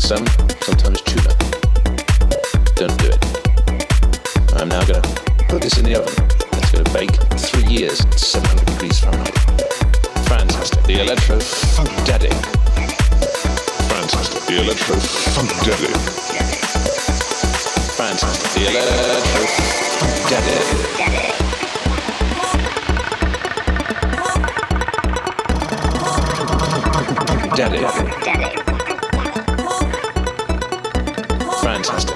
sometimes salmon, sometimes tuna. Don't do it. I'm now to put this in the oven. It's to bake three years at 700 degrees Fahrenheit. Fantastic. The Electro Funk Daddy. Fantastic. The Electro Funk Daddy. Fantastic. The Electro Funk Daddy. Daddy.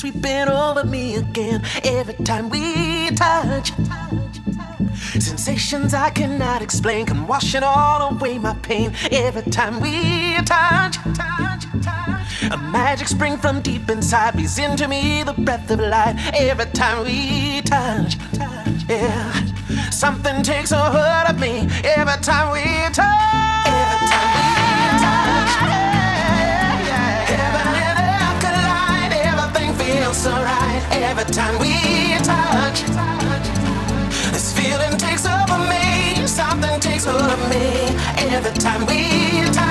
Sweeping over me again every time we touch. Sensations I cannot explain come washing all away my pain every time we touch. A magic spring from deep inside breathes into me the breath of life every time we touch. Yeah, something takes a hold of me every time we touch. Feels so right every time we touch. This feeling takes over me, something takes hold of me every time we touch.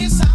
À